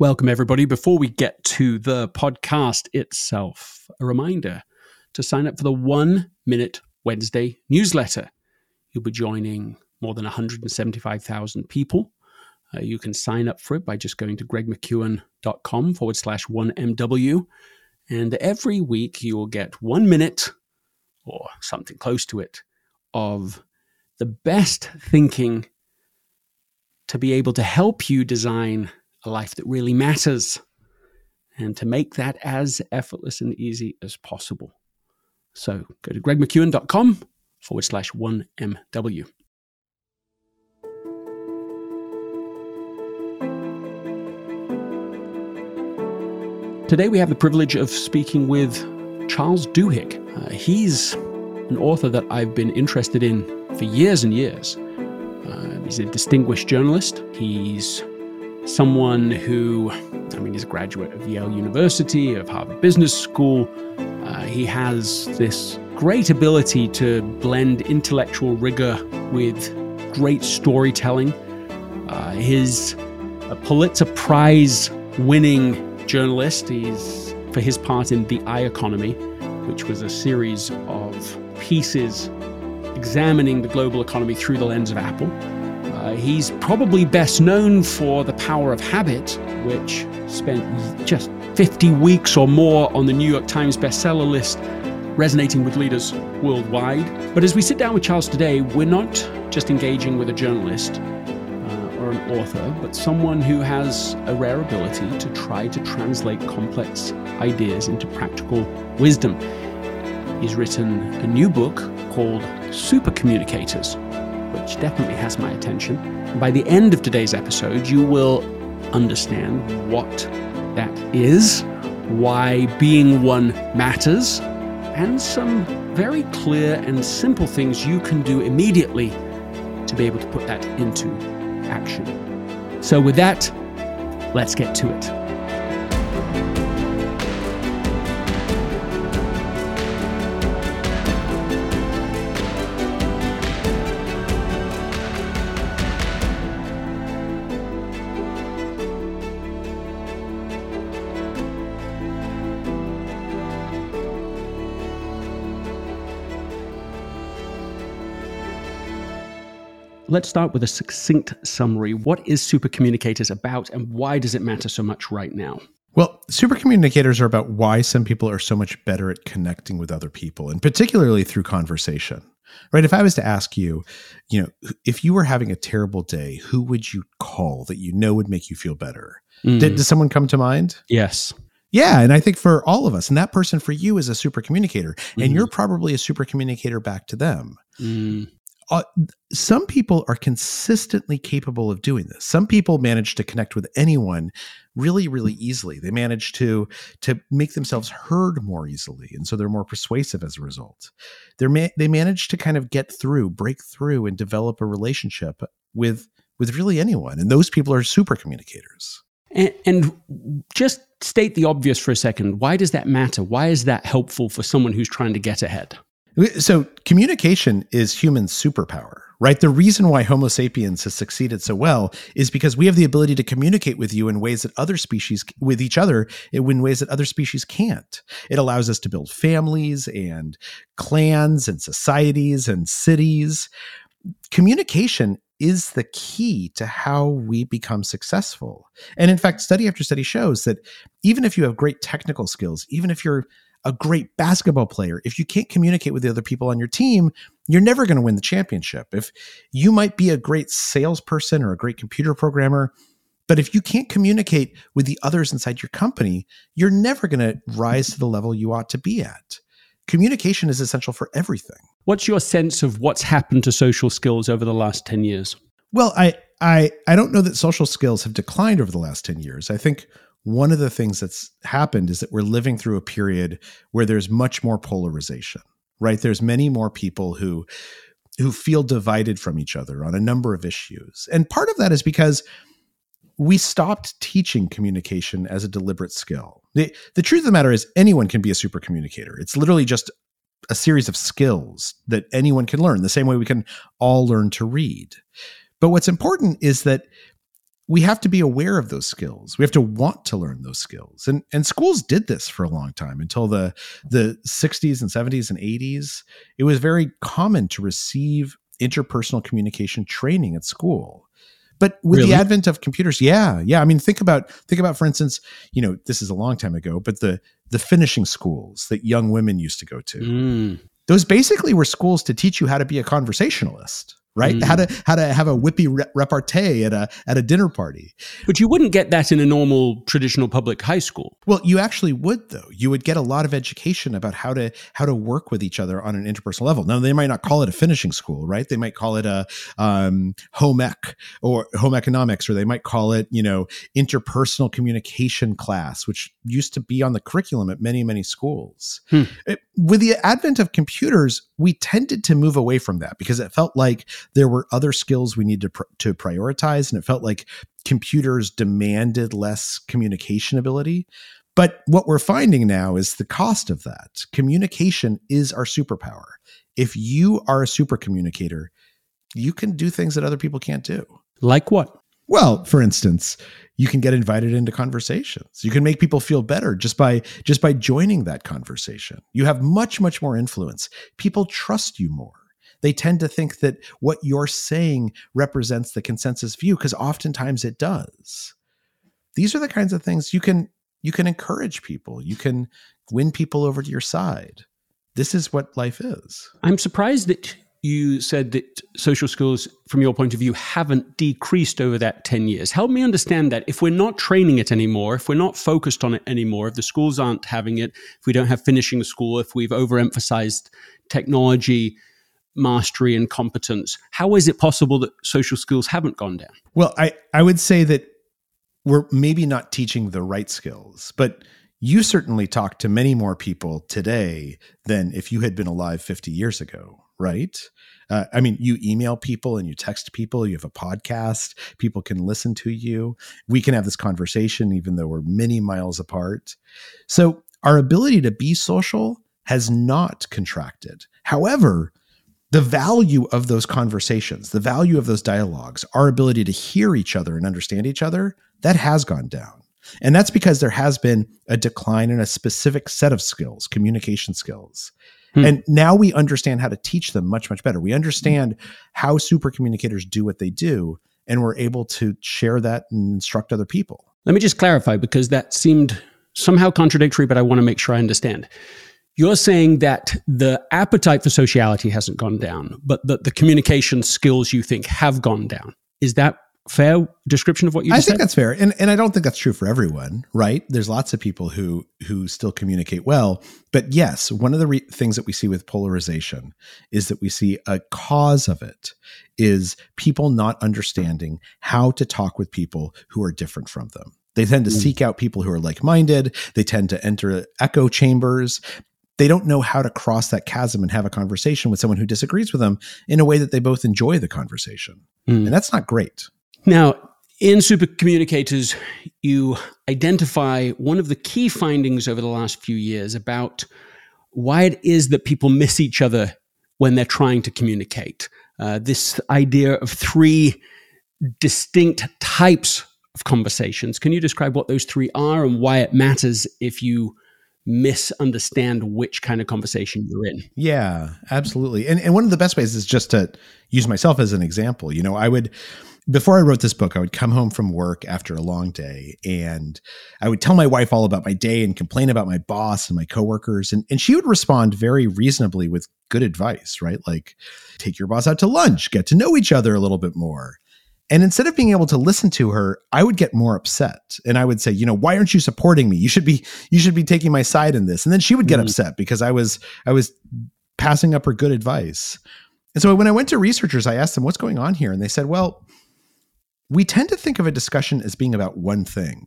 Welcome, everybody. Before we get to the podcast itself, a reminder to sign up for the One Minute Wednesday newsletter. You'll be joining more than 175,000 people. Uh, you can sign up for it by just going to gregmckeown.com forward slash 1MW. And every week you will get one minute or something close to it of the best thinking to be able to help you design a life that really matters and to make that as effortless and easy as possible. So go to gregmckeown.com forward slash 1MW. Today we have the privilege of speaking with Charles Duhigg. Uh, he's an author that I've been interested in for years and years. Uh, he's a distinguished journalist. He's someone who, I mean, he's a graduate of Yale University, of Harvard Business School. Uh, he has this great ability to blend intellectual rigor with great storytelling. Uh, he's a Pulitzer Prize winning journalist. He's, for his part in The iEconomy, which was a series of pieces examining the global economy through the lens of Apple. He's probably best known for The Power of Habit, which spent just 50 weeks or more on the New York Times bestseller list, resonating with leaders worldwide. But as we sit down with Charles today, we're not just engaging with a journalist uh, or an author, but someone who has a rare ability to try to translate complex ideas into practical wisdom. He's written a new book called Super Communicators which definitely has my attention. By the end of today's episode, you will understand what that is, why being one matters, and some very clear and simple things you can do immediately to be able to put that into action. So, with that, let's get to it. Let's start with a succinct summary. What is Super Communicators about and why does it matter so much right now? Well, super communicators are about why some people are so much better at connecting with other people, and particularly through conversation. Right? If I was to ask you, you know, if you were having a terrible day, who would you call that you know would make you feel better? Mm. Did, does someone come to mind? Yes. Yeah, and I think for all of us, and that person for you is a super communicator, mm. and you're probably a super communicator back to them. Mm uh, some people are consistently capable of doing this. Some people manage to connect with anyone really, really easily. They manage to to make themselves heard more easily, and so they're more persuasive as a result. They ma- they manage to kind of get through, break through, and develop a relationship with with really anyone. And those people are super communicators. And, and just state the obvious for a second. Why does that matter? Why is that helpful for someone who's trying to get ahead? So, communication is human superpower, right? The reason why Homo sapiens has succeeded so well is because we have the ability to communicate with you in ways that other species, with each other, in ways that other species can't. It allows us to build families and clans and societies and cities. Communication is the key to how we become successful. And in fact, study after study shows that even if you have great technical skills, even if you're a great basketball player, if you can't communicate with the other people on your team, you're never going to win the championship. If you might be a great salesperson or a great computer programmer, but if you can't communicate with the others inside your company, you're never going to rise to the level you ought to be at. Communication is essential for everything. What's your sense of what's happened to social skills over the last 10 years? Well, I I I don't know that social skills have declined over the last 10 years. I think one of the things that's happened is that we're living through a period where there's much more polarization right? There's many more people who who feel divided from each other on a number of issues. And part of that is because we stopped teaching communication as a deliberate skill. The, the truth of the matter is anyone can be a super communicator. It's literally just a series of skills that anyone can learn the same way we can all learn to read. But what's important is that we have to be aware of those skills. We have to want to learn those skills. And and schools did this for a long time until the the 60s and 70s and 80s. It was very common to receive interpersonal communication training at school. But with really? the advent of computers, yeah, yeah. I mean, think about think about, for instance, you know, this is a long time ago, but the the finishing schools that young women used to go to. Mm. Those basically were schools to teach you how to be a conversationalist right? Mm. How to how to have a whippy repartee at a at a dinner party. But you wouldn't get that in a normal traditional public high school. Well, you actually would though. You would get a lot of education about how to how to work with each other on an interpersonal level. Now they might not call it a finishing school, right? They might call it a um, home ec or home economics, or they might call it you know interpersonal communication class, which used to be on the curriculum at many many schools. Hmm. It, with the advent of computers, we tended to move away from that because it felt like there were other skills we needed to, pr- to prioritize, and it felt like computers demanded less communication ability. But what we're finding now is the cost of that. Communication is our superpower. If you are a super communicator, you can do things that other people can't do. Like what? Well, for instance, you can get invited into conversations. You can make people feel better just by just by joining that conversation. You have much much more influence. People trust you more. They tend to think that what you're saying represents the consensus view because oftentimes it does. These are the kinds of things you can you can encourage people. You can win people over to your side. This is what life is. I'm surprised that you said that social skills, from your point of view, haven't decreased over that 10 years. Help me understand that. If we're not training it anymore, if we're not focused on it anymore, if the schools aren't having it, if we don't have finishing school, if we've overemphasized technology mastery and competence, how is it possible that social skills haven't gone down? Well, I, I would say that we're maybe not teaching the right skills, but you certainly talk to many more people today than if you had been alive 50 years ago right? Uh, I mean, you email people and you text people, you have a podcast, people can listen to you. We can have this conversation even though we're many miles apart. So, our ability to be social has not contracted. However, the value of those conversations, the value of those dialogues, our ability to hear each other and understand each other, that has gone down. And that's because there has been a decline in a specific set of skills, communication skills. Hmm. And now we understand how to teach them much, much better. We understand how super communicators do what they do, and we're able to share that and instruct other people. Let me just clarify because that seemed somehow contradictory, but I want to make sure I understand. You're saying that the appetite for sociality hasn't gone down, but that the communication skills you think have gone down. Is that fair description of what you I think said? that's fair. And and I don't think that's true for everyone, right? There's lots of people who who still communicate well, but yes, one of the re- things that we see with polarization is that we see a cause of it is people not understanding how to talk with people who are different from them. They tend to mm. seek out people who are like-minded, they tend to enter echo chambers they don't know how to cross that chasm and have a conversation with someone who disagrees with them in a way that they both enjoy the conversation. Mm. And that's not great. Now, in Super Communicators, you identify one of the key findings over the last few years about why it is that people miss each other when they're trying to communicate. Uh, this idea of three distinct types of conversations. Can you describe what those three are and why it matters if you misunderstand which kind of conversation you're in? Yeah, absolutely. And, and one of the best ways is just to use myself as an example. You know, I would before I wrote this book, I would come home from work after a long day and I would tell my wife all about my day and complain about my boss and my coworkers. And, and she would respond very reasonably with good advice, right? Like, take your boss out to lunch, get to know each other a little bit more. And instead of being able to listen to her, I would get more upset. And I would say, you know, why aren't you supporting me? You should be, you should be taking my side in this. And then she would get mm. upset because I was, I was passing up her good advice. And so when I went to researchers, I asked them, what's going on here? And they said, well, we tend to think of a discussion as being about one thing,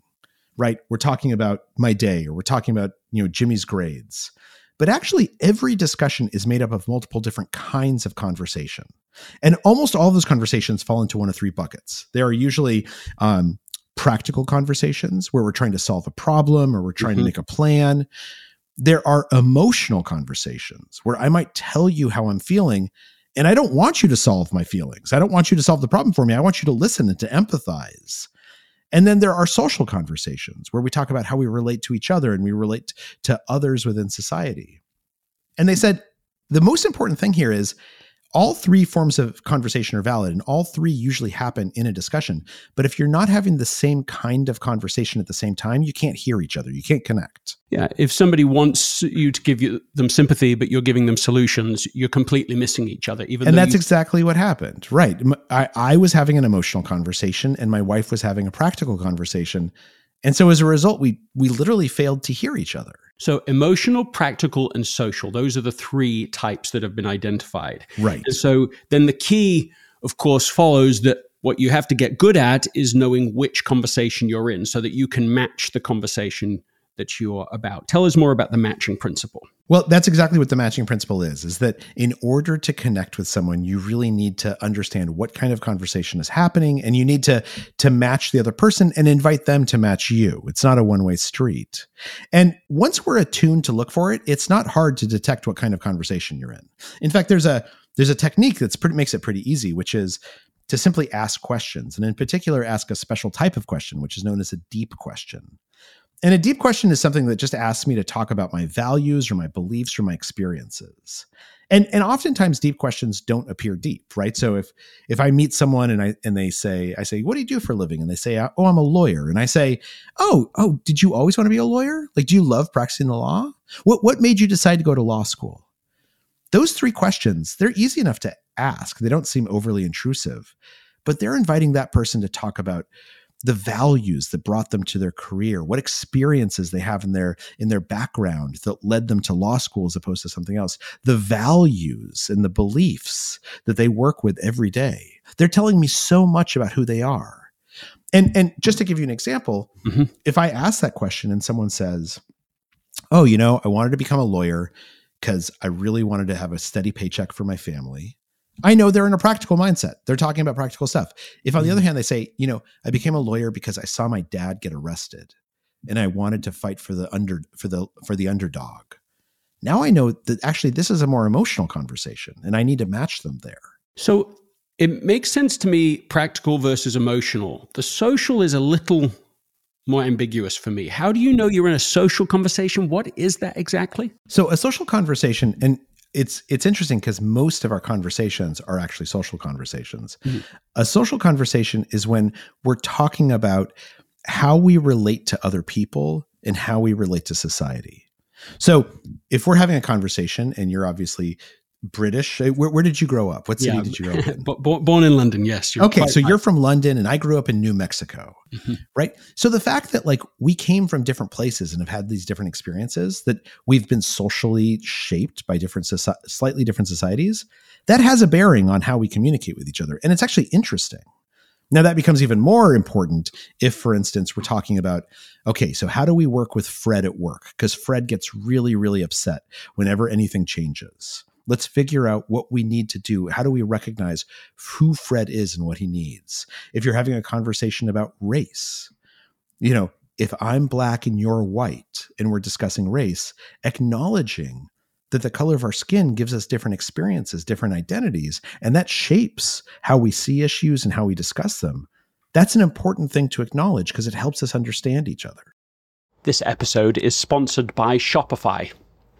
right? We're talking about my day or we're talking about, you know, Jimmy's grades. But actually, every discussion is made up of multiple different kinds of conversation. And almost all of those conversations fall into one of three buckets. They are usually um, practical conversations where we're trying to solve a problem or we're trying mm-hmm. to make a plan. There are emotional conversations where I might tell you how I'm feeling and I don't want you to solve my feelings. I don't want you to solve the problem for me. I want you to listen and to empathize. And then there are social conversations where we talk about how we relate to each other and we relate to others within society. And they said the most important thing here is all three forms of conversation are valid and all three usually happen in a discussion. But if you're not having the same kind of conversation at the same time, you can't hear each other. You can't connect. Yeah. If somebody wants you to give you, them sympathy, but you're giving them solutions, you're completely missing each other. Even and that's you- exactly what happened. Right. I, I was having an emotional conversation and my wife was having a practical conversation. And so as a result, we we literally failed to hear each other. So emotional, practical, and social, those are the three types that have been identified. Right. And so then the key, of course, follows that what you have to get good at is knowing which conversation you're in so that you can match the conversation that you're about. Tell us more about the matching principle. Well, that's exactly what the matching principle is is that in order to connect with someone, you really need to understand what kind of conversation is happening and you need to to match the other person and invite them to match you. It's not a one-way street. And once we're attuned to look for it, it's not hard to detect what kind of conversation you're in. In fact, there's a there's a technique that's pretty makes it pretty easy, which is to simply ask questions and in particular ask a special type of question which is known as a deep question and a deep question is something that just asks me to talk about my values or my beliefs or my experiences. And and oftentimes deep questions don't appear deep, right? So if if I meet someone and I and they say I say, "What do you do for a living?" and they say, "Oh, I'm a lawyer." And I say, "Oh, oh, did you always want to be a lawyer? Like do you love practicing the law? What what made you decide to go to law school?" Those three questions, they're easy enough to ask. They don't seem overly intrusive, but they're inviting that person to talk about the values that brought them to their career what experiences they have in their in their background that led them to law school as opposed to something else the values and the beliefs that they work with every day. They're telling me so much about who they are. And and just to give you an example mm-hmm. if i ask that question and someone says oh you know i wanted to become a lawyer because i really wanted to have a steady paycheck for my family I know they're in a practical mindset. They're talking about practical stuff. If on the other mm-hmm. hand they say, you know, I became a lawyer because I saw my dad get arrested and I wanted to fight for the under for the for the underdog. Now I know that actually this is a more emotional conversation and I need to match them there. So it makes sense to me practical versus emotional. The social is a little more ambiguous for me. How do you know you're in a social conversation? What is that exactly? So a social conversation and it's it's interesting because most of our conversations are actually social conversations. Mm-hmm. A social conversation is when we're talking about how we relate to other people and how we relate to society. So, if we're having a conversation and you're obviously British. Uh, where, where, did you grow up? What city yeah. did you grow up in? Born in London, yes. okay, so you're from London, and I grew up in New Mexico, mm-hmm. right? So the fact that like we came from different places and have had these different experiences, that we've been socially shaped by different, soci- slightly different societies, that has a bearing on how we communicate with each other, and it's actually interesting. Now that becomes even more important if, for instance, we're talking about okay, so how do we work with Fred at work? Because Fred gets really, really upset whenever anything changes Let's figure out what we need to do. How do we recognize who Fred is and what he needs? If you're having a conversation about race, you know, if I'm black and you're white and we're discussing race, acknowledging that the color of our skin gives us different experiences, different identities, and that shapes how we see issues and how we discuss them. That's an important thing to acknowledge because it helps us understand each other. This episode is sponsored by Shopify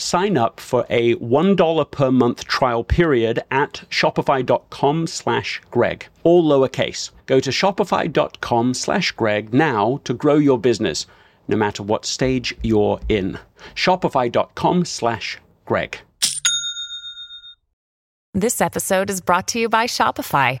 Sign up for a $1 per month trial period at shopify.com slash Greg, all lowercase. Go to shopify.com slash Greg now to grow your business, no matter what stage you're in. Shopify.com slash Greg. This episode is brought to you by Shopify.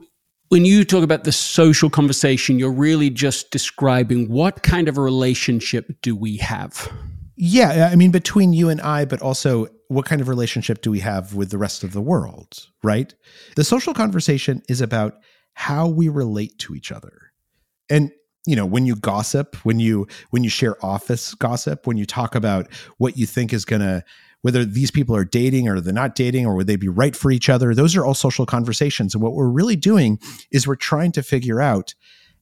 when you talk about the social conversation, you're really just describing what kind of a relationship do we have? Yeah, I mean, between you and I, but also what kind of relationship do we have with the rest of the world, right? The social conversation is about how we relate to each other. And you know, when you gossip, when you when you share office gossip, when you talk about what you think is going to whether these people are dating or they're not dating or would they be right for each other, those are all social conversations. And what we're really doing is we're trying to figure out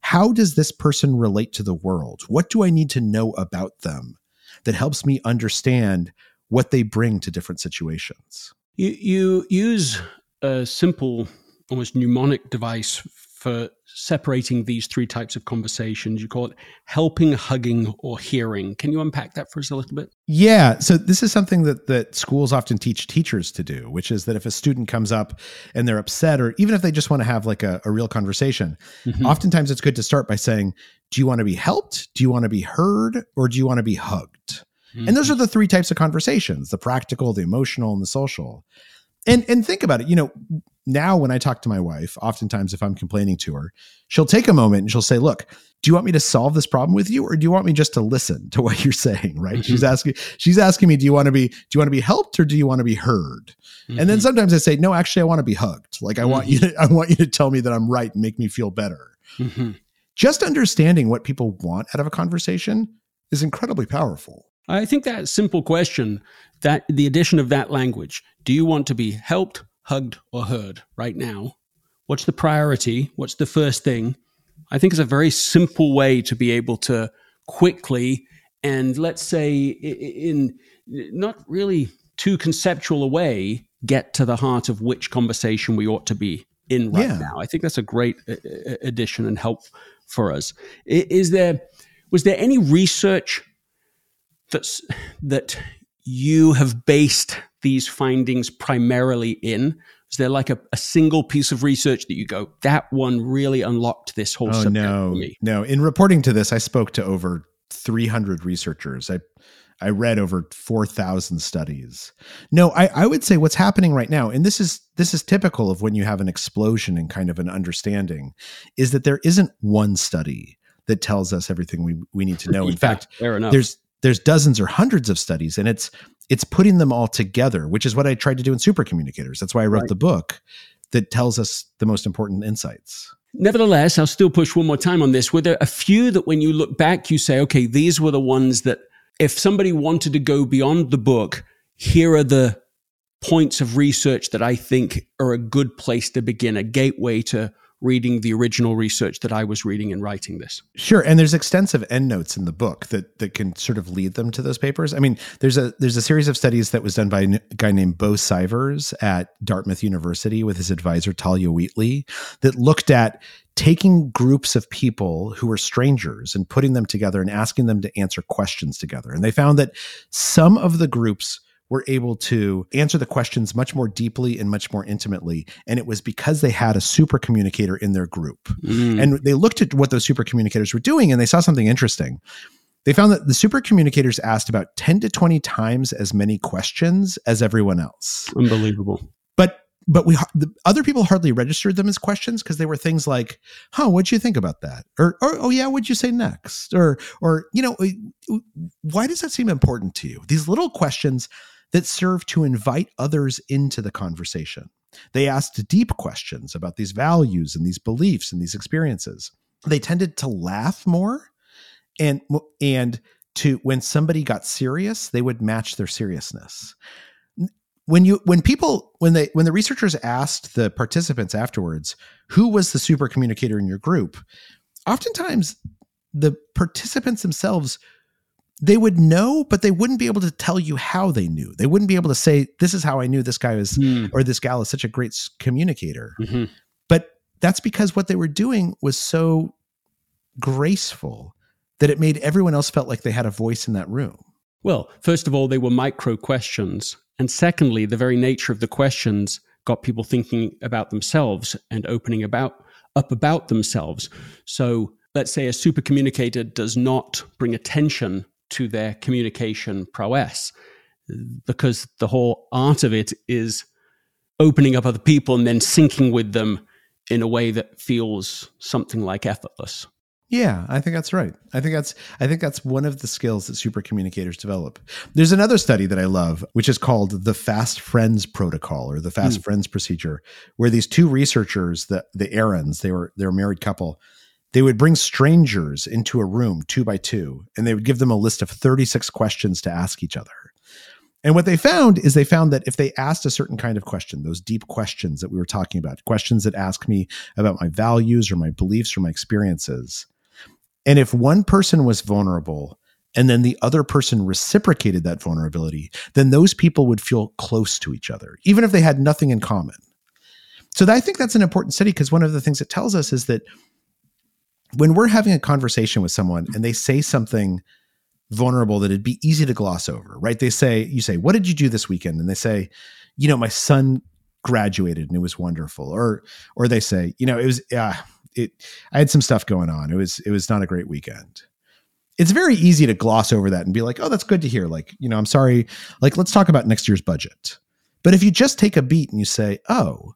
how does this person relate to the world? What do I need to know about them that helps me understand what they bring to different situations. You, you use a simple, almost mnemonic device for separating these three types of conversations. You call it helping, hugging, or hearing. Can you unpack that for us a little bit? Yeah. So this is something that that schools often teach teachers to do, which is that if a student comes up and they're upset, or even if they just want to have like a, a real conversation, mm-hmm. oftentimes it's good to start by saying, "Do you want to be helped? Do you want to be heard? Or do you want to be hugged?" Mm-hmm. And those mm-hmm. are the three types of conversations: the practical, the emotional, and the social. And and think about it. You know, now when I talk to my wife, oftentimes if I'm complaining to her, she'll take a moment and she'll say, "Look, do you want me to solve this problem with you, or do you want me just to listen to what you're saying?" Right? Mm-hmm. She's asking. She's asking me, "Do you want to be? Do you want to be helped, or do you want to be heard?" Mm-hmm. And then mm-hmm. sometimes I say, "No, actually, I want to be hugged. Like I want you. Mm-hmm. To, I want you to tell me that I'm right and make me feel better." Mm-hmm. Just understanding what people want out of a conversation is incredibly powerful. I think that simple question, that the addition of that language, do you want to be helped, hugged, or heard right now? What's the priority? What's the first thing? I think is a very simple way to be able to quickly and let's say in not really too conceptual a way get to the heart of which conversation we ought to be in right yeah. now. I think that's a great uh, uh, addition and help for us. Is there was there any research that's that you have based these findings primarily in? Is there like a, a, single piece of research that you go, that one really unlocked this whole oh, subject no? No, in reporting to this, I spoke to over 300 researchers. I I read over 4,000 studies. No, I, I would say what's happening right now, and this is this is typical of when you have an explosion in kind of an understanding, is that there isn't one study that tells us everything we, we need to know. In yeah, fact, there's there's dozens or hundreds of studies and it's it's putting them all together which is what i tried to do in super communicators. That's why i wrote right. the book that tells us the most important insights. Nevertheless i'll still push one more time on this. Were there a few that when you look back you say okay these were the ones that if somebody wanted to go beyond the book here are the points of research that i think are a good place to begin a gateway to reading the original research that I was reading and writing this. Sure, and there's extensive endnotes in the book that that can sort of lead them to those papers. I mean, there's a there's a series of studies that was done by a guy named Beau Sievers at Dartmouth University with his advisor Thalia Wheatley that looked at taking groups of people who were strangers and putting them together and asking them to answer questions together. And they found that some of the groups were able to answer the questions much more deeply and much more intimately. And it was because they had a super communicator in their group. Mm. And they looked at what those super communicators were doing and they saw something interesting. They found that the super communicators asked about 10 to 20 times as many questions as everyone else. Unbelievable. But but we the other people hardly registered them as questions because they were things like, "Huh, what'd you think about that?" Or, or "Oh yeah, what'd you say next?" Or, or you know, why does that seem important to you? These little questions that serve to invite others into the conversation. They asked deep questions about these values and these beliefs and these experiences. They tended to laugh more and and to when somebody got serious, they would match their seriousness. When you when people when they when the researchers asked the participants afterwards, who was the super communicator in your group? Oftentimes the participants themselves they would know, but they wouldn't be able to tell you how they knew. They wouldn't be able to say, "This is how I knew this guy was mm. or this gal is such a great communicator." Mm-hmm. But that's because what they were doing was so graceful that it made everyone else felt like they had a voice in that room. Well, first of all, they were micro questions, and secondly, the very nature of the questions got people thinking about themselves and opening about up about themselves. So let's say a super communicator does not bring attention to their communication prowess because the whole art of it is opening up other people and then syncing with them in a way that feels something like effortless. Yeah, I think that's right. I think that's I think that's one of the skills that super communicators develop. There's another study that I love, which is called the Fast Friends Protocol or the Fast mm. Friends Procedure, where these two researchers, the the Arons, they were they're a married couple, they would bring strangers into a room two by two, and they would give them a list of 36 questions to ask each other. And what they found is they found that if they asked a certain kind of question, those deep questions that we were talking about, questions that ask me about my values or my beliefs or my experiences, and if one person was vulnerable and then the other person reciprocated that vulnerability, then those people would feel close to each other, even if they had nothing in common. So I think that's an important study because one of the things it tells us is that when we're having a conversation with someone and they say something vulnerable that it'd be easy to gloss over, right? They say, you say, What did you do this weekend? And they say, You know, my son graduated and it was wonderful. Or, or they say, You know, it was, uh, it, I had some stuff going on. It was, it was not a great weekend. It's very easy to gloss over that and be like, Oh, that's good to hear. Like, you know, I'm sorry. Like, let's talk about next year's budget. But if you just take a beat and you say, Oh,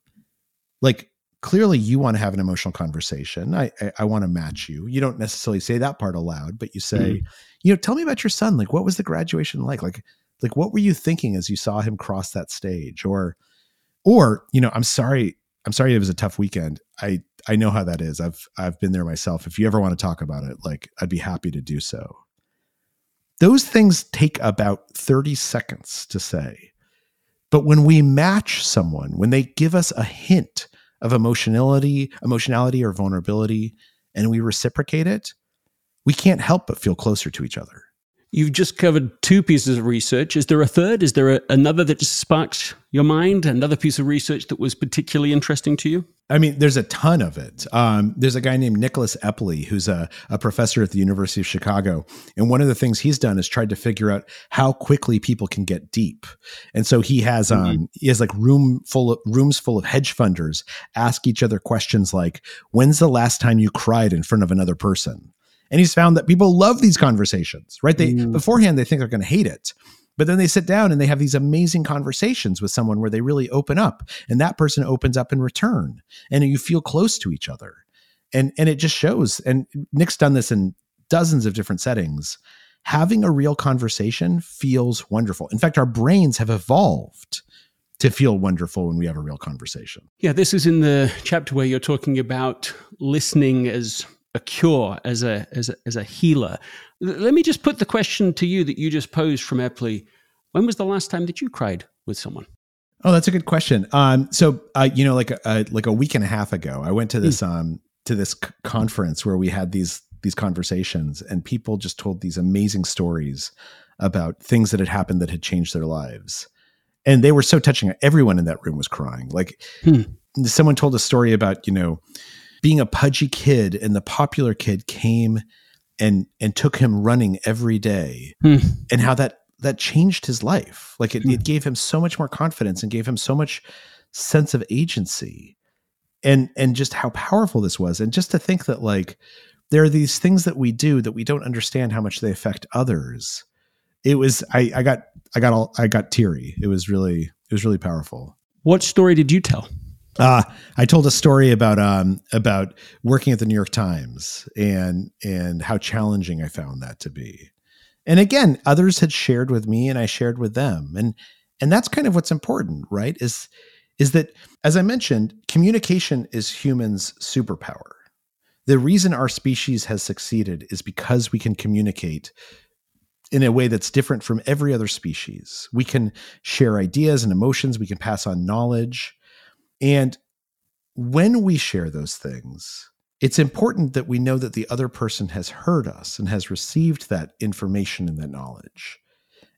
like clearly you want to have an emotional conversation. I, I, I want to match you. You don't necessarily say that part aloud, but you say, mm-hmm. you know, tell me about your son. Like, what was the graduation like? Like, like what were you thinking as you saw him cross that stage? Or, or you know, I'm sorry, I'm sorry it was a tough weekend. I I know how that is. I've I've been there myself. If you ever want to talk about it, like I'd be happy to do so. Those things take about 30 seconds to say. But when we match someone, when they give us a hint of emotionality, emotionality or vulnerability, and we reciprocate it, we can't help but feel closer to each other. You've just covered two pieces of research. Is there a third? Is there a, another that just sparks your mind? Another piece of research that was particularly interesting to you? I mean, there's a ton of it. Um, there's a guy named Nicholas Epley, who's a, a professor at the University of Chicago. And one of the things he's done is tried to figure out how quickly people can get deep. And so he has um, mm-hmm. he has like room full of rooms full of hedge funders ask each other questions like, when's the last time you cried in front of another person? And he's found that people love these conversations, right? They mm. beforehand they think they're going to hate it. But then they sit down and they have these amazing conversations with someone where they really open up and that person opens up in return and you feel close to each other. And and it just shows and Nick's done this in dozens of different settings. Having a real conversation feels wonderful. In fact, our brains have evolved to feel wonderful when we have a real conversation. Yeah, this is in the chapter where you're talking about listening as a cure, as a as a, as a healer. Let me just put the question to you that you just posed from Epley. When was the last time that you cried with someone? Oh, that's a good question. Um, so uh, you know, like a, like a week and a half ago, I went to this mm. um to this c- conference where we had these these conversations, and people just told these amazing stories about things that had happened that had changed their lives, and they were so touching. Everyone in that room was crying. Like hmm. someone told a story about you know being a pudgy kid and the popular kid came and and took him running every day hmm. and how that that changed his life like it, hmm. it gave him so much more confidence and gave him so much sense of agency and and just how powerful this was and just to think that like there are these things that we do that we don't understand how much they affect others it was i i got i got all i got teary it was really it was really powerful What story did you tell? Uh, I told a story about um, about working at the New York Times and and how challenging I found that to be. And again, others had shared with me, and I shared with them, and and that's kind of what's important, right? Is is that as I mentioned, communication is humans' superpower. The reason our species has succeeded is because we can communicate in a way that's different from every other species. We can share ideas and emotions, we can pass on knowledge and when we share those things, it's important that we know that the other person has heard us and has received that information and that knowledge.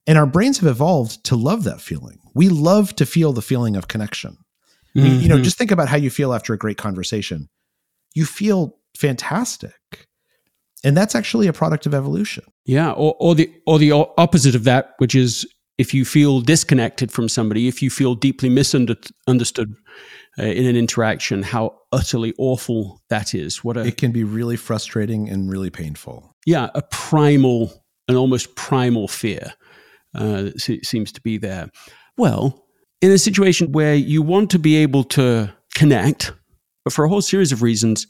And our brains have evolved to love that feeling. We love to feel the feeling of connection. Mm-hmm. you know, just think about how you feel after a great conversation. You feel fantastic. And that's actually a product of evolution. Yeah, or, or the or the opposite of that, which is if you feel disconnected from somebody, if you feel deeply misunderstood uh, in an interaction, how utterly awful that is. What a, it can be really frustrating and really painful. Yeah, a primal, an almost primal fear uh, seems to be there. Well, in a situation where you want to be able to connect, but for a whole series of reasons,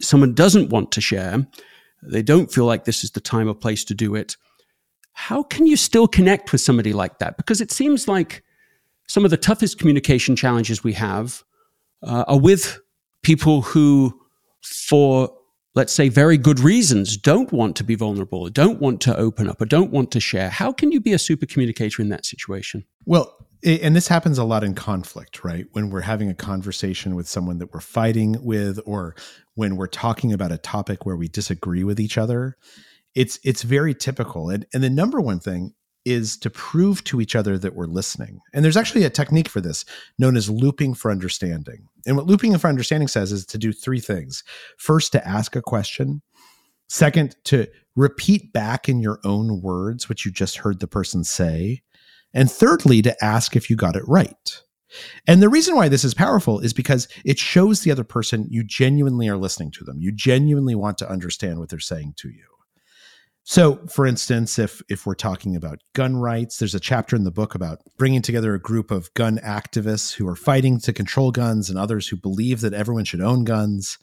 someone doesn't want to share, they don't feel like this is the time or place to do it how can you still connect with somebody like that? Because it seems like some of the toughest communication challenges we have uh, are with people who, for let's say very good reasons, don't want to be vulnerable, don't want to open up, or don't want to share. How can you be a super communicator in that situation? Well, and this happens a lot in conflict, right? When we're having a conversation with someone that we're fighting with, or when we're talking about a topic where we disagree with each other it's it's very typical. And and the number one thing is to prove to each other that we're listening. And there's actually a technique for this known as looping for understanding. And what looping for understanding says is to do three things. First, to ask a question. Second, to repeat back in your own words what you just heard the person say. And thirdly, to ask if you got it right. And the reason why this is powerful is because it shows the other person you genuinely are listening to them. You genuinely want to understand what they're saying to you. So, for instance, if if we're talking about gun rights, there's a chapter in the book about bringing together a group of gun activists who are fighting to control guns and others who believe that everyone should own guns.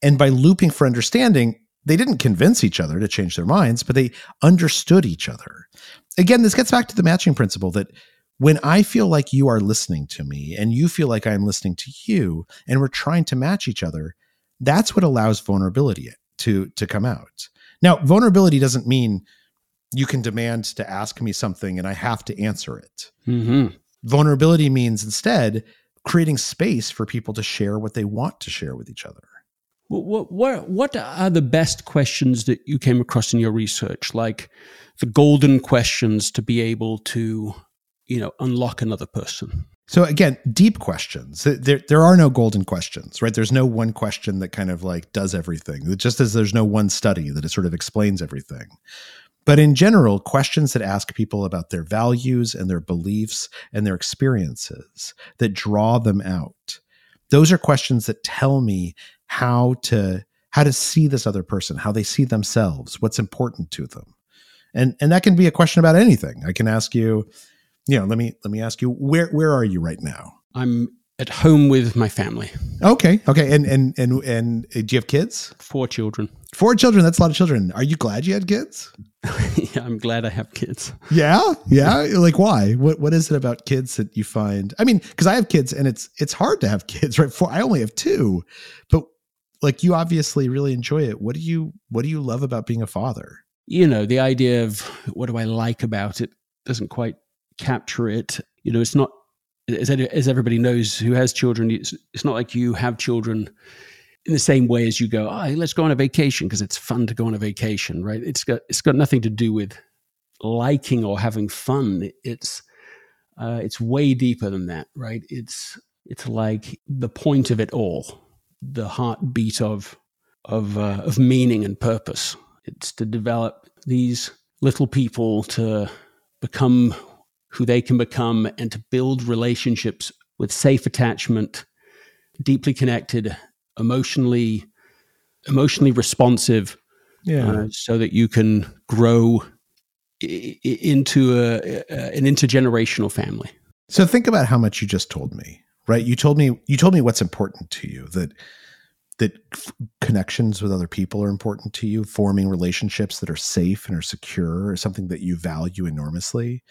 And by looping for understanding, they didn't convince each other to change their minds, but they understood each other. Again, this gets back to the matching principle that when I feel like you are listening to me and you feel like I'm listening to you and we're trying to match each other, that's what allows vulnerability to to come out. Now, vulnerability doesn't mean you can demand to ask me something and I have to answer it. Mm-hmm. Vulnerability means instead creating space for people to share what they want to share with each other. What, what, what are the best questions that you came across in your research? Like the golden questions to be able to, you know, unlock another person? So again, deep questions. There, there are no golden questions, right? There's no one question that kind of like does everything. Just as there's no one study that it sort of explains everything. But in general, questions that ask people about their values and their beliefs and their experiences that draw them out. Those are questions that tell me how to how to see this other person, how they see themselves, what's important to them. And and that can be a question about anything. I can ask you, know, let me let me ask you where where are you right now? I'm at home with my family. Okay, okay, and and and and uh, do you have kids? Four children. Four children. That's a lot of children. Are you glad you had kids? yeah, I'm glad I have kids. Yeah, yeah. like why? What what is it about kids that you find? I mean, because I have kids, and it's it's hard to have kids, right? For I only have two, but like you obviously really enjoy it. What do you what do you love about being a father? You know, the idea of what do I like about it doesn't quite capture it. You know, it's not as, as everybody knows who has children. It's, it's not like you have children in the same way as you go, oh, let's go on a vacation because it's fun to go on a vacation, right? It's got it's got nothing to do with liking or having fun. It's uh, it's way deeper than that, right? It's it's like the point of it all, the heartbeat of of uh, of meaning and purpose. It's to develop these little people to become who they can become and to build relationships with safe attachment, deeply connected, emotionally emotionally responsive, yeah. Uh, so that you can grow I- into a, a, an intergenerational family. So think about how much you just told me, right? You told me you told me what's important to you that that f- connections with other people are important to you, forming relationships that are safe and are secure is something that you value enormously.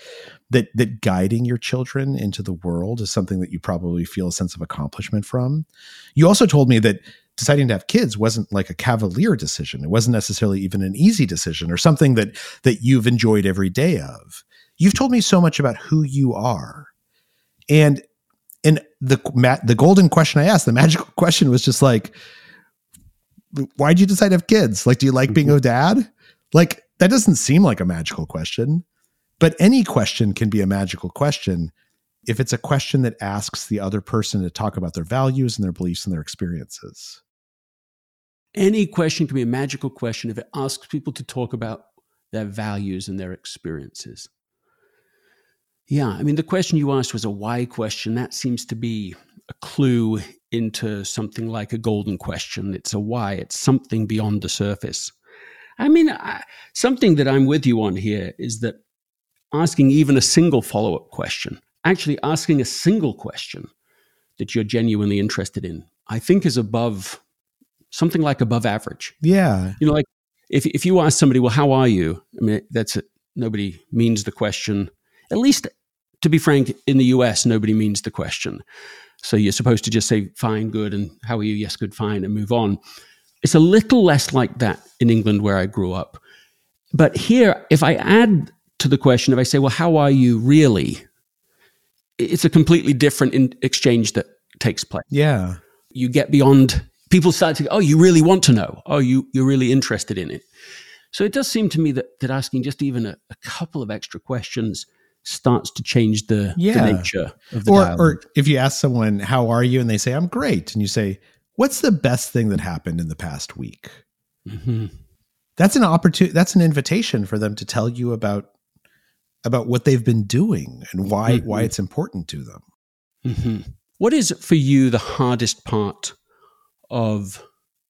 That that guiding your children into the world is something that you probably feel a sense of accomplishment from. You also told me that deciding to have kids wasn't like a cavalier decision. It wasn't necessarily even an easy decision or something that that you've enjoyed every day of. You've told me so much about who you are. And and the the golden question I asked, the magical question was just like why'd you decide to have kids? Like do you like being mm-hmm. a dad? Like that doesn't seem like a magical question. But any question can be a magical question if it's a question that asks the other person to talk about their values and their beliefs and their experiences. Any question can be a magical question if it asks people to talk about their values and their experiences. Yeah, I mean, the question you asked was a why question. That seems to be a clue into something like a golden question. It's a why, it's something beyond the surface. I mean, I, something that I'm with you on here is that asking even a single follow up question, actually asking a single question that you're genuinely interested in, I think is above something like above average. Yeah. You know, like if, if you ask somebody, well, how are you? I mean, that's it. Nobody means the question. At least, to be frank, in the US, nobody means the question. So you're supposed to just say, fine, good, and how are you? Yes, good, fine, and move on. It's a little less like that in England where I grew up. But here, if I add to the question, if I say, well, how are you really? It's a completely different in- exchange that takes place. Yeah. You get beyond people start to go, oh, you really want to know. Oh, you, you're really interested in it. So it does seem to me that, that asking just even a, a couple of extra questions starts to change the, yeah. the nature of the or, dialogue. Or if you ask someone, how are you? And they say, I'm great. And you say, what's the best thing that happened in the past week? Mm-hmm. That's an opportunity. That's an invitation for them to tell you about about what they've been doing and why mm-hmm. why it's important to them. Mm-hmm. What is for you the hardest part of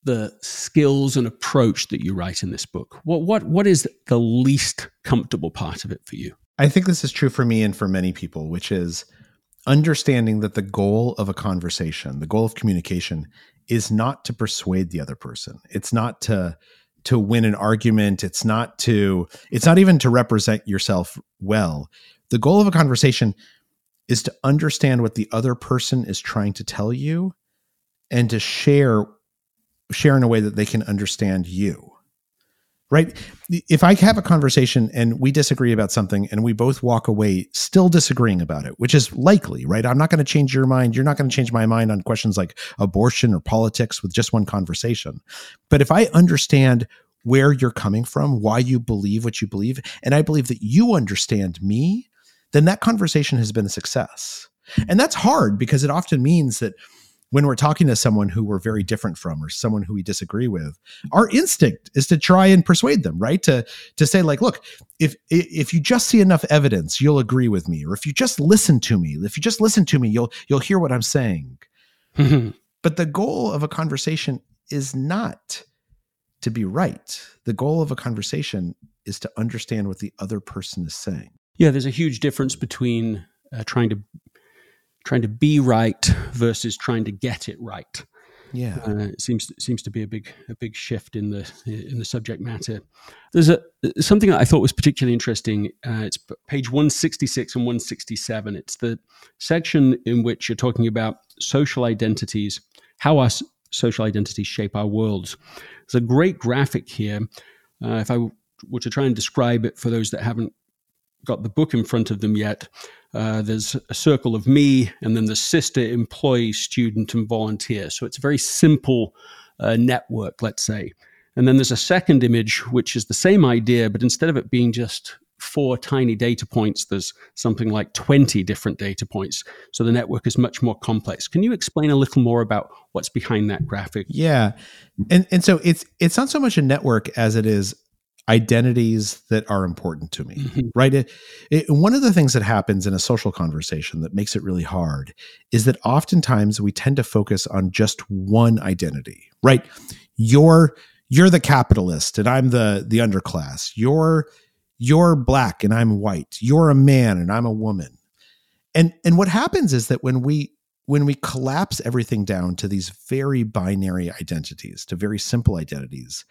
the skills and approach that you write in this book? What what what is the least comfortable part of it for you? I think this is true for me and for many people, which is understanding that the goal of a conversation, the goal of communication is not to persuade the other person. It's not to to win an argument, it's not to it's not even to represent yourself well. The goal of a conversation is to understand what the other person is trying to tell you and to share share in a way that they can understand you right? If i have a conversation and we disagree about something and we both walk away still disagreeing about it which is likely right? I'm not going to change your mind. You're not going to change my mind on questions like abortion or politics with just one conversation. But if i understand where you're coming from why you believe what you believe and i believe that you understand me then that conversation has been a success. And that's hard because it often means that when we're talking to someone who we're very different from or someone who we disagree with our instinct is to try and persuade them right? To to say like look if if you just see enough evidence you'll agree with me or if you just listen to me if you just listen to me you'll you'll hear what i'm saying. But the goal of a conversation is not to be right. The goal of a conversation is to understand what the other person is saying. Yeah there's a huge difference between uh, trying to trying to be right versus trying to get it right. Yeah, uh, it seems seems to be a big a big shift in the in the subject matter. There's a something that I thought was particularly interesting. Uh, it's page 166 and 167. It's the section in which you're talking about social identities, how our social identities shape our worlds. There's a great graphic here. Uh, if I were to try and describe it for those that haven't got the book in front of them yet, uh, there's a circle of me, and then the sister, employee, student, and volunteer. So it's a very simple uh, network, let's say. And then there's a second image, which is the same idea, but instead of it being just four tiny data points, there's something like 20 different data points. So the network is much more complex. Can you explain a little more about what's behind that graphic? Yeah. And and so it's it's not so much a network as it is identities that are important to me mm-hmm. right? It, it, one of the things that happens in a social conversation that makes it really hard is that oftentimes we tend to focus on just one identity right? You're you're the capitalist and i'm the the underclass. You're you're black and i'm white. You're a man and i'm a woman. And and what happens is that when we when we collapse everything down to these very binary identities, to very simple identities,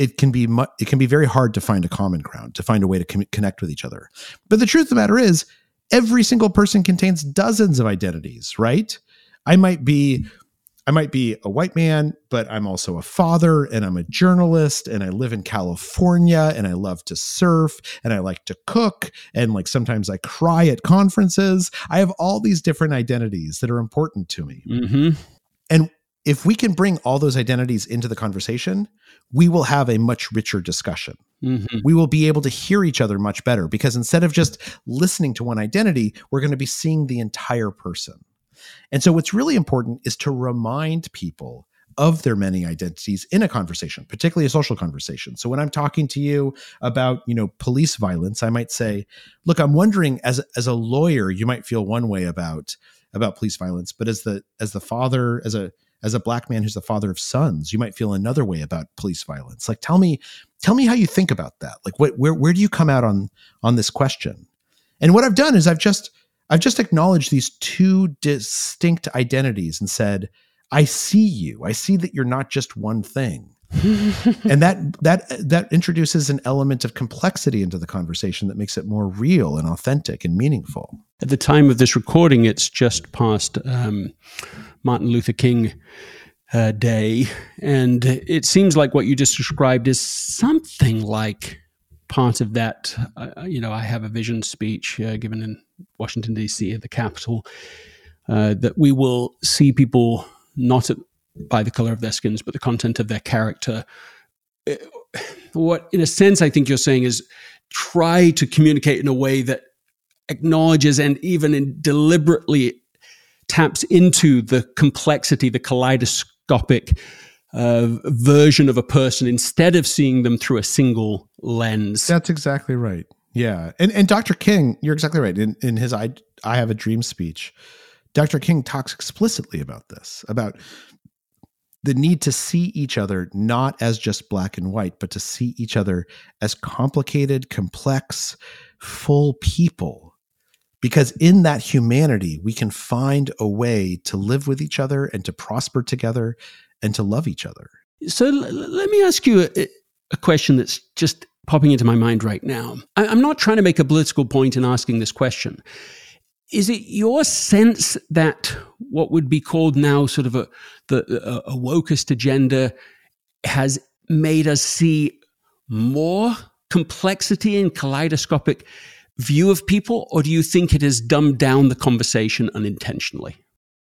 it can be mu- it can be very hard to find a common ground, to find a way to com- connect with each other. But the truth of the matter is, every single person contains dozens of identities, right? I might be I might be a white man, but I'm also a father and I'm a journalist and I live in California and I love to surf and I like to cook and like sometimes I cry at conferences. I have all these different identities that are important to me. Mm-hmm. And if we can bring all those identities into the conversation, we will have a much richer discussion. Mm-hmm. We will be able to hear each other much better because instead of just listening to one identity, we're going to be seeing the entire person. And so, what's really important is to remind people of their many identities in a conversation, particularly a social conversation. So when I'm talking to you about, you know, police violence, I might say, "Look, I'm wondering as as a lawyer, you might feel one way about about police violence, but as the as the father, as a as a black man who's the father of sons, you might feel another way about police violence. Like tell me tell me how you think about that. Like what where where do you come out on on this question?" And what I've done is I've just I've just acknowledged these two distinct identities and said, I see you. I see that you're not just one thing. and that that that introduces an element of complexity into the conversation that makes it more real and authentic and meaningful. At the time of this recording, it's just past um, Martin Luther King uh, Day, and it seems like what you just described is something like part of that. Uh, you know, I have a vision speech uh, given in Washington, D.C., at the Capitol, uh, that we will see people not at, by the color of their skins, but the content of their character. Uh, what, in a sense, I think you're saying is try to communicate in a way that acknowledges and even deliberately taps into the complexity, the kaleidoscopic uh, version of a person instead of seeing them through a single lens. That's exactly right. Yeah, and and Dr. King, you're exactly right. In in his I I have a dream speech, Dr. King talks explicitly about this about the need to see each other not as just black and white, but to see each other as complicated, complex, full people. Because in that humanity, we can find a way to live with each other and to prosper together and to love each other. So l- let me ask you a, a question that's just popping into my mind right now. I, I'm not trying to make a political point in asking this question. Is it your sense that what would be called now sort of a the a, a agenda has made us see more complexity and kaleidoscopic view of people, or do you think it has dumbed down the conversation unintentionally?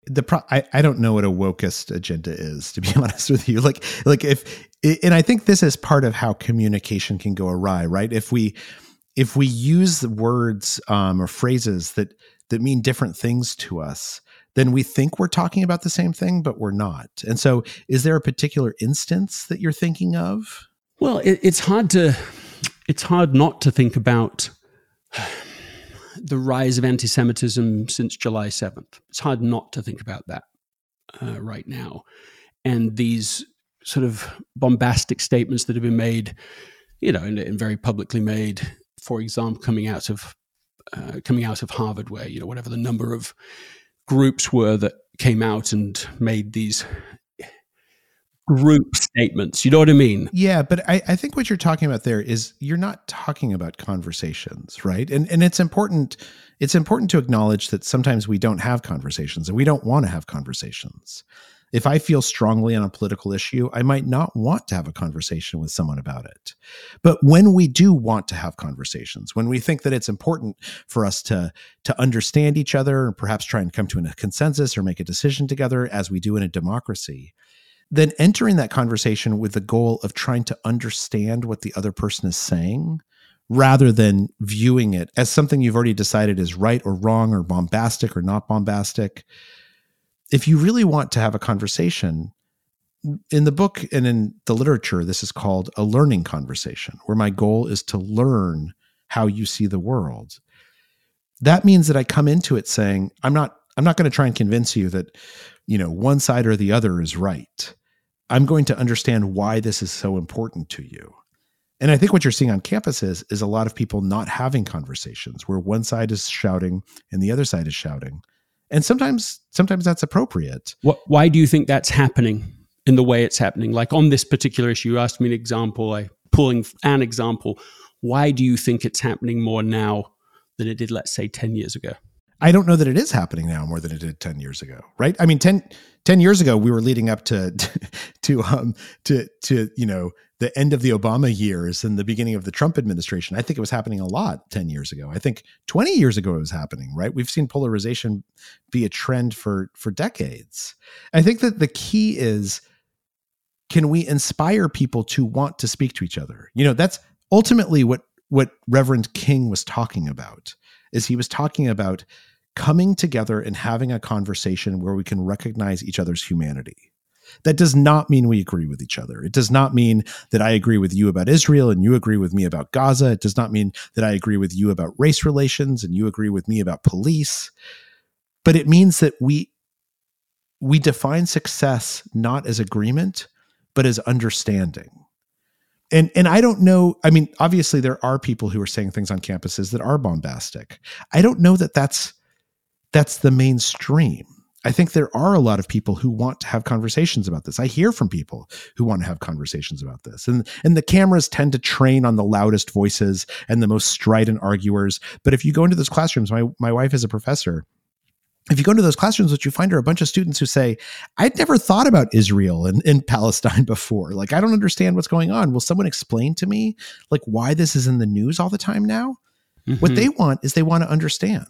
the pro- I, I don't know what a wokest agenda is to be honest with you like like if and i think this is part of how communication can go awry right if we if we use words um, or phrases that that mean different things to us then we think we're talking about the same thing but we're not and so is there a particular instance that you're thinking of well it, it's hard to it's hard not to think about the rise of anti Semitism since July 7th. It's hard not to think about that uh, right now. And these sort of bombastic statements that have been made, you know, and, and very publicly made, for example, coming out of uh, coming out of Harvard, where you know whatever the number of groups were that came out and made these group statements. You know what I mean? Yeah, but I, I think what you're talking about there is you're not talking about conversations, right? And and it's important it's important to acknowledge that sometimes we don't have conversations and we don't want to have conversations. If I feel strongly on a political issue, I might not want to have a conversation with someone about it. But when we do want to have conversations, when we think that it's important for us to to understand each other and perhaps try and come to a consensus or make a decision together as we do in a democracy, then entering that conversation with the goal of trying to understand what the other person is saying rather than viewing it as something you've already decided is right or wrong or bombastic or not bombastic. If you really want to have a conversation, in the book and in the literature, this is called a learning conversation, where my goal is to learn how you see the world. That means that I come into it saying, I'm not I'm not going to try and convince you that, you know, one side or the other is right. I'm going to understand why this is so important to you. And I think what you're seeing on campuses is a lot of people not having conversations where one side is shouting and the other side is shouting. And sometimes sometimes that's appropriate. What, why do you think that's happening in the way it's happening? Like on this particular issue, you asked me an example, I pulling an example. Why do you think it's happening more now than it did, let's say, 10 years ago? I don't know that it is happening now more than it did 10 years ago, right? I mean, 10, 10 years ago, we were leading up to, to, um, to, to, you know, the end of the Obama years and the beginning of the Trump administration. I think it was happening a lot 10 years ago. I think 20 years ago it was happening, right? We've seen polarization be a trend for, for decades. I think that the key is, can we inspire people to want to speak to each other? You know, that's ultimately what, what Reverend King was talking about is he was talking about coming together and having a conversation where we can recognize each other's humanity. That does not mean we agree with each other. It does not mean that I agree with you about Israel and you agree with me about Gaza. It does not mean that I agree with you about race relations and you agree with me about police. But it means that we we define success not as agreement, but as understanding. And and I don't know, I mean, obviously there are people who are saying things on campuses that are bombastic. I don't know that that's that's the mainstream. I think there are a lot of people who want to have conversations about this. I hear from people who want to have conversations about this. And and the cameras tend to train on the loudest voices and the most strident arguers. But if you go into those classrooms, my my wife is a professor. If you go into those classrooms, what you find are a bunch of students who say, I'd never thought about Israel and, and Palestine before. Like, I don't understand what's going on. Will someone explain to me like why this is in the news all the time now? Mm-hmm. What they want is they want to understand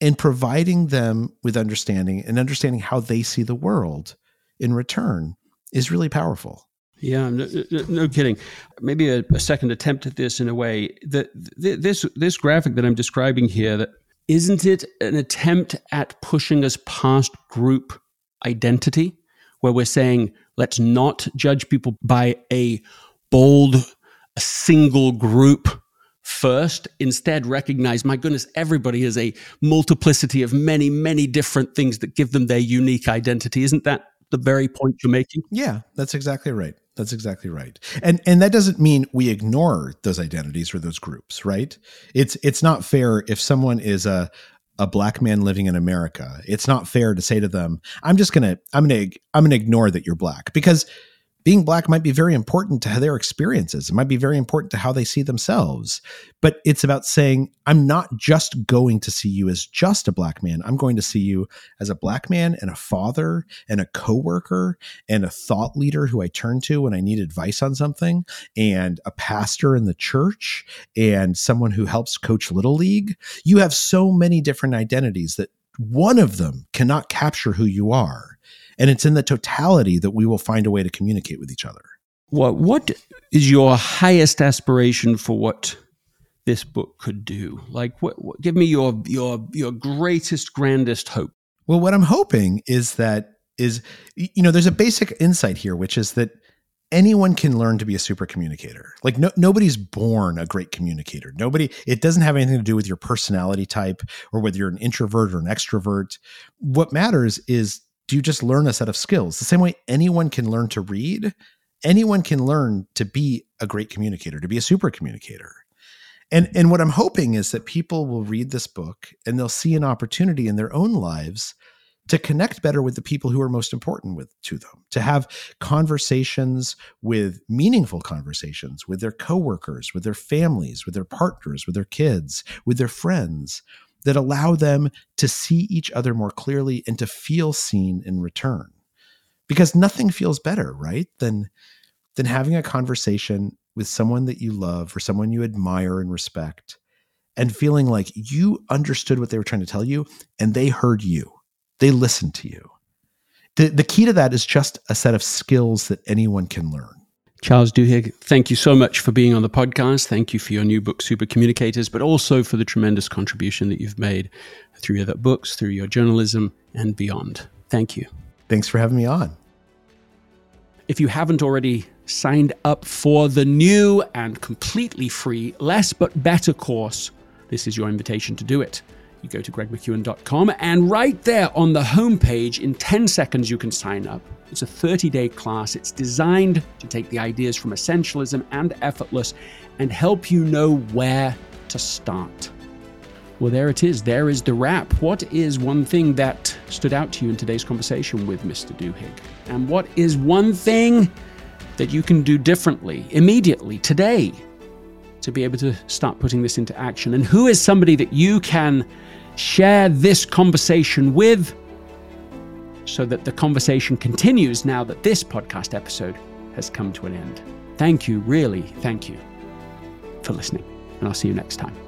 and providing them with understanding and understanding how they see the world in return is really powerful. Yeah, no, no kidding. Maybe a, a, second attempt at this in a way that this this graphic that I'm describing here that isn't it an attempt at pushing us past group identity where we're saying let's not judge people by a bold a single group first. Instead, recognize, my goodness, everybody is a multiplicity of many, many different things that give them their unique identity. Isn't that the very point you're making? Yeah, that's exactly right. That's exactly right. And and that doesn't mean we ignore those identities or those groups, right? It's it's not fair if someone is a a black man living in America. It's not fair to say to them, I'm just going to I'm going to I'm going to ignore that you're black because being black might be very important to their experiences. It might be very important to how they see themselves. But it's about saying, I'm not just going to see you as just a black man. I'm going to see you as a black man and a father and a coworker and a thought leader who I turn to when I need advice on something and a pastor in the church and someone who helps coach little league. You have so many different identities that one of them cannot capture who you are and it's in the totality that we will find a way to communicate with each other. What what is your highest aspiration for what this book could do? Like what, what give me your your your greatest grandest hope. Well, what I'm hoping is that is you know, there's a basic insight here which is that anyone can learn to be a super communicator. Like no, nobody's born a great communicator. Nobody, it doesn't have anything to do with your personality type or whether you're an introvert or an extrovert. What matters is do you just learn a set of skills? The same way anyone can learn to read, anyone can learn to be a great communicator, to be a super communicator. And and what I'm hoping is that people will read this book and they'll see an opportunity in their own lives to connect better with the people who are most important with to them to have conversations with meaningful conversations with their coworkers with their families with their partners with their kids with their friends that allow them to see each other more clearly and to feel seen in return. Because nothing feels better, right? Than than having a conversation with someone that you love or someone you admire and respect and feeling like you understood what they were trying to tell you and they heard you. They listened to you. The, the key to that is just a set of skills that anyone can learn. Charles Duhigg, thank you so much for being on the podcast. Thank you for your new book, Super Communicators, but also for the tremendous contribution that you've made through your books, through your journalism, and beyond. Thank you. Thanks for having me on. If you haven't already signed up for the new and completely free Less But Better course, this is your invitation to do it. You go to gregmckeown.com, and right there on the homepage, in 10 seconds, you can sign up. It's a 30 day class. It's designed to take the ideas from essentialism and effortless and help you know where to start. Well, there it is. There is the wrap. What is one thing that stood out to you in today's conversation with Mr. Duhigg? And what is one thing that you can do differently, immediately, today, to be able to start putting this into action? And who is somebody that you can share this conversation with so that the conversation continues now that this podcast episode has come to an end? Thank you, really, thank you for listening. And I'll see you next time.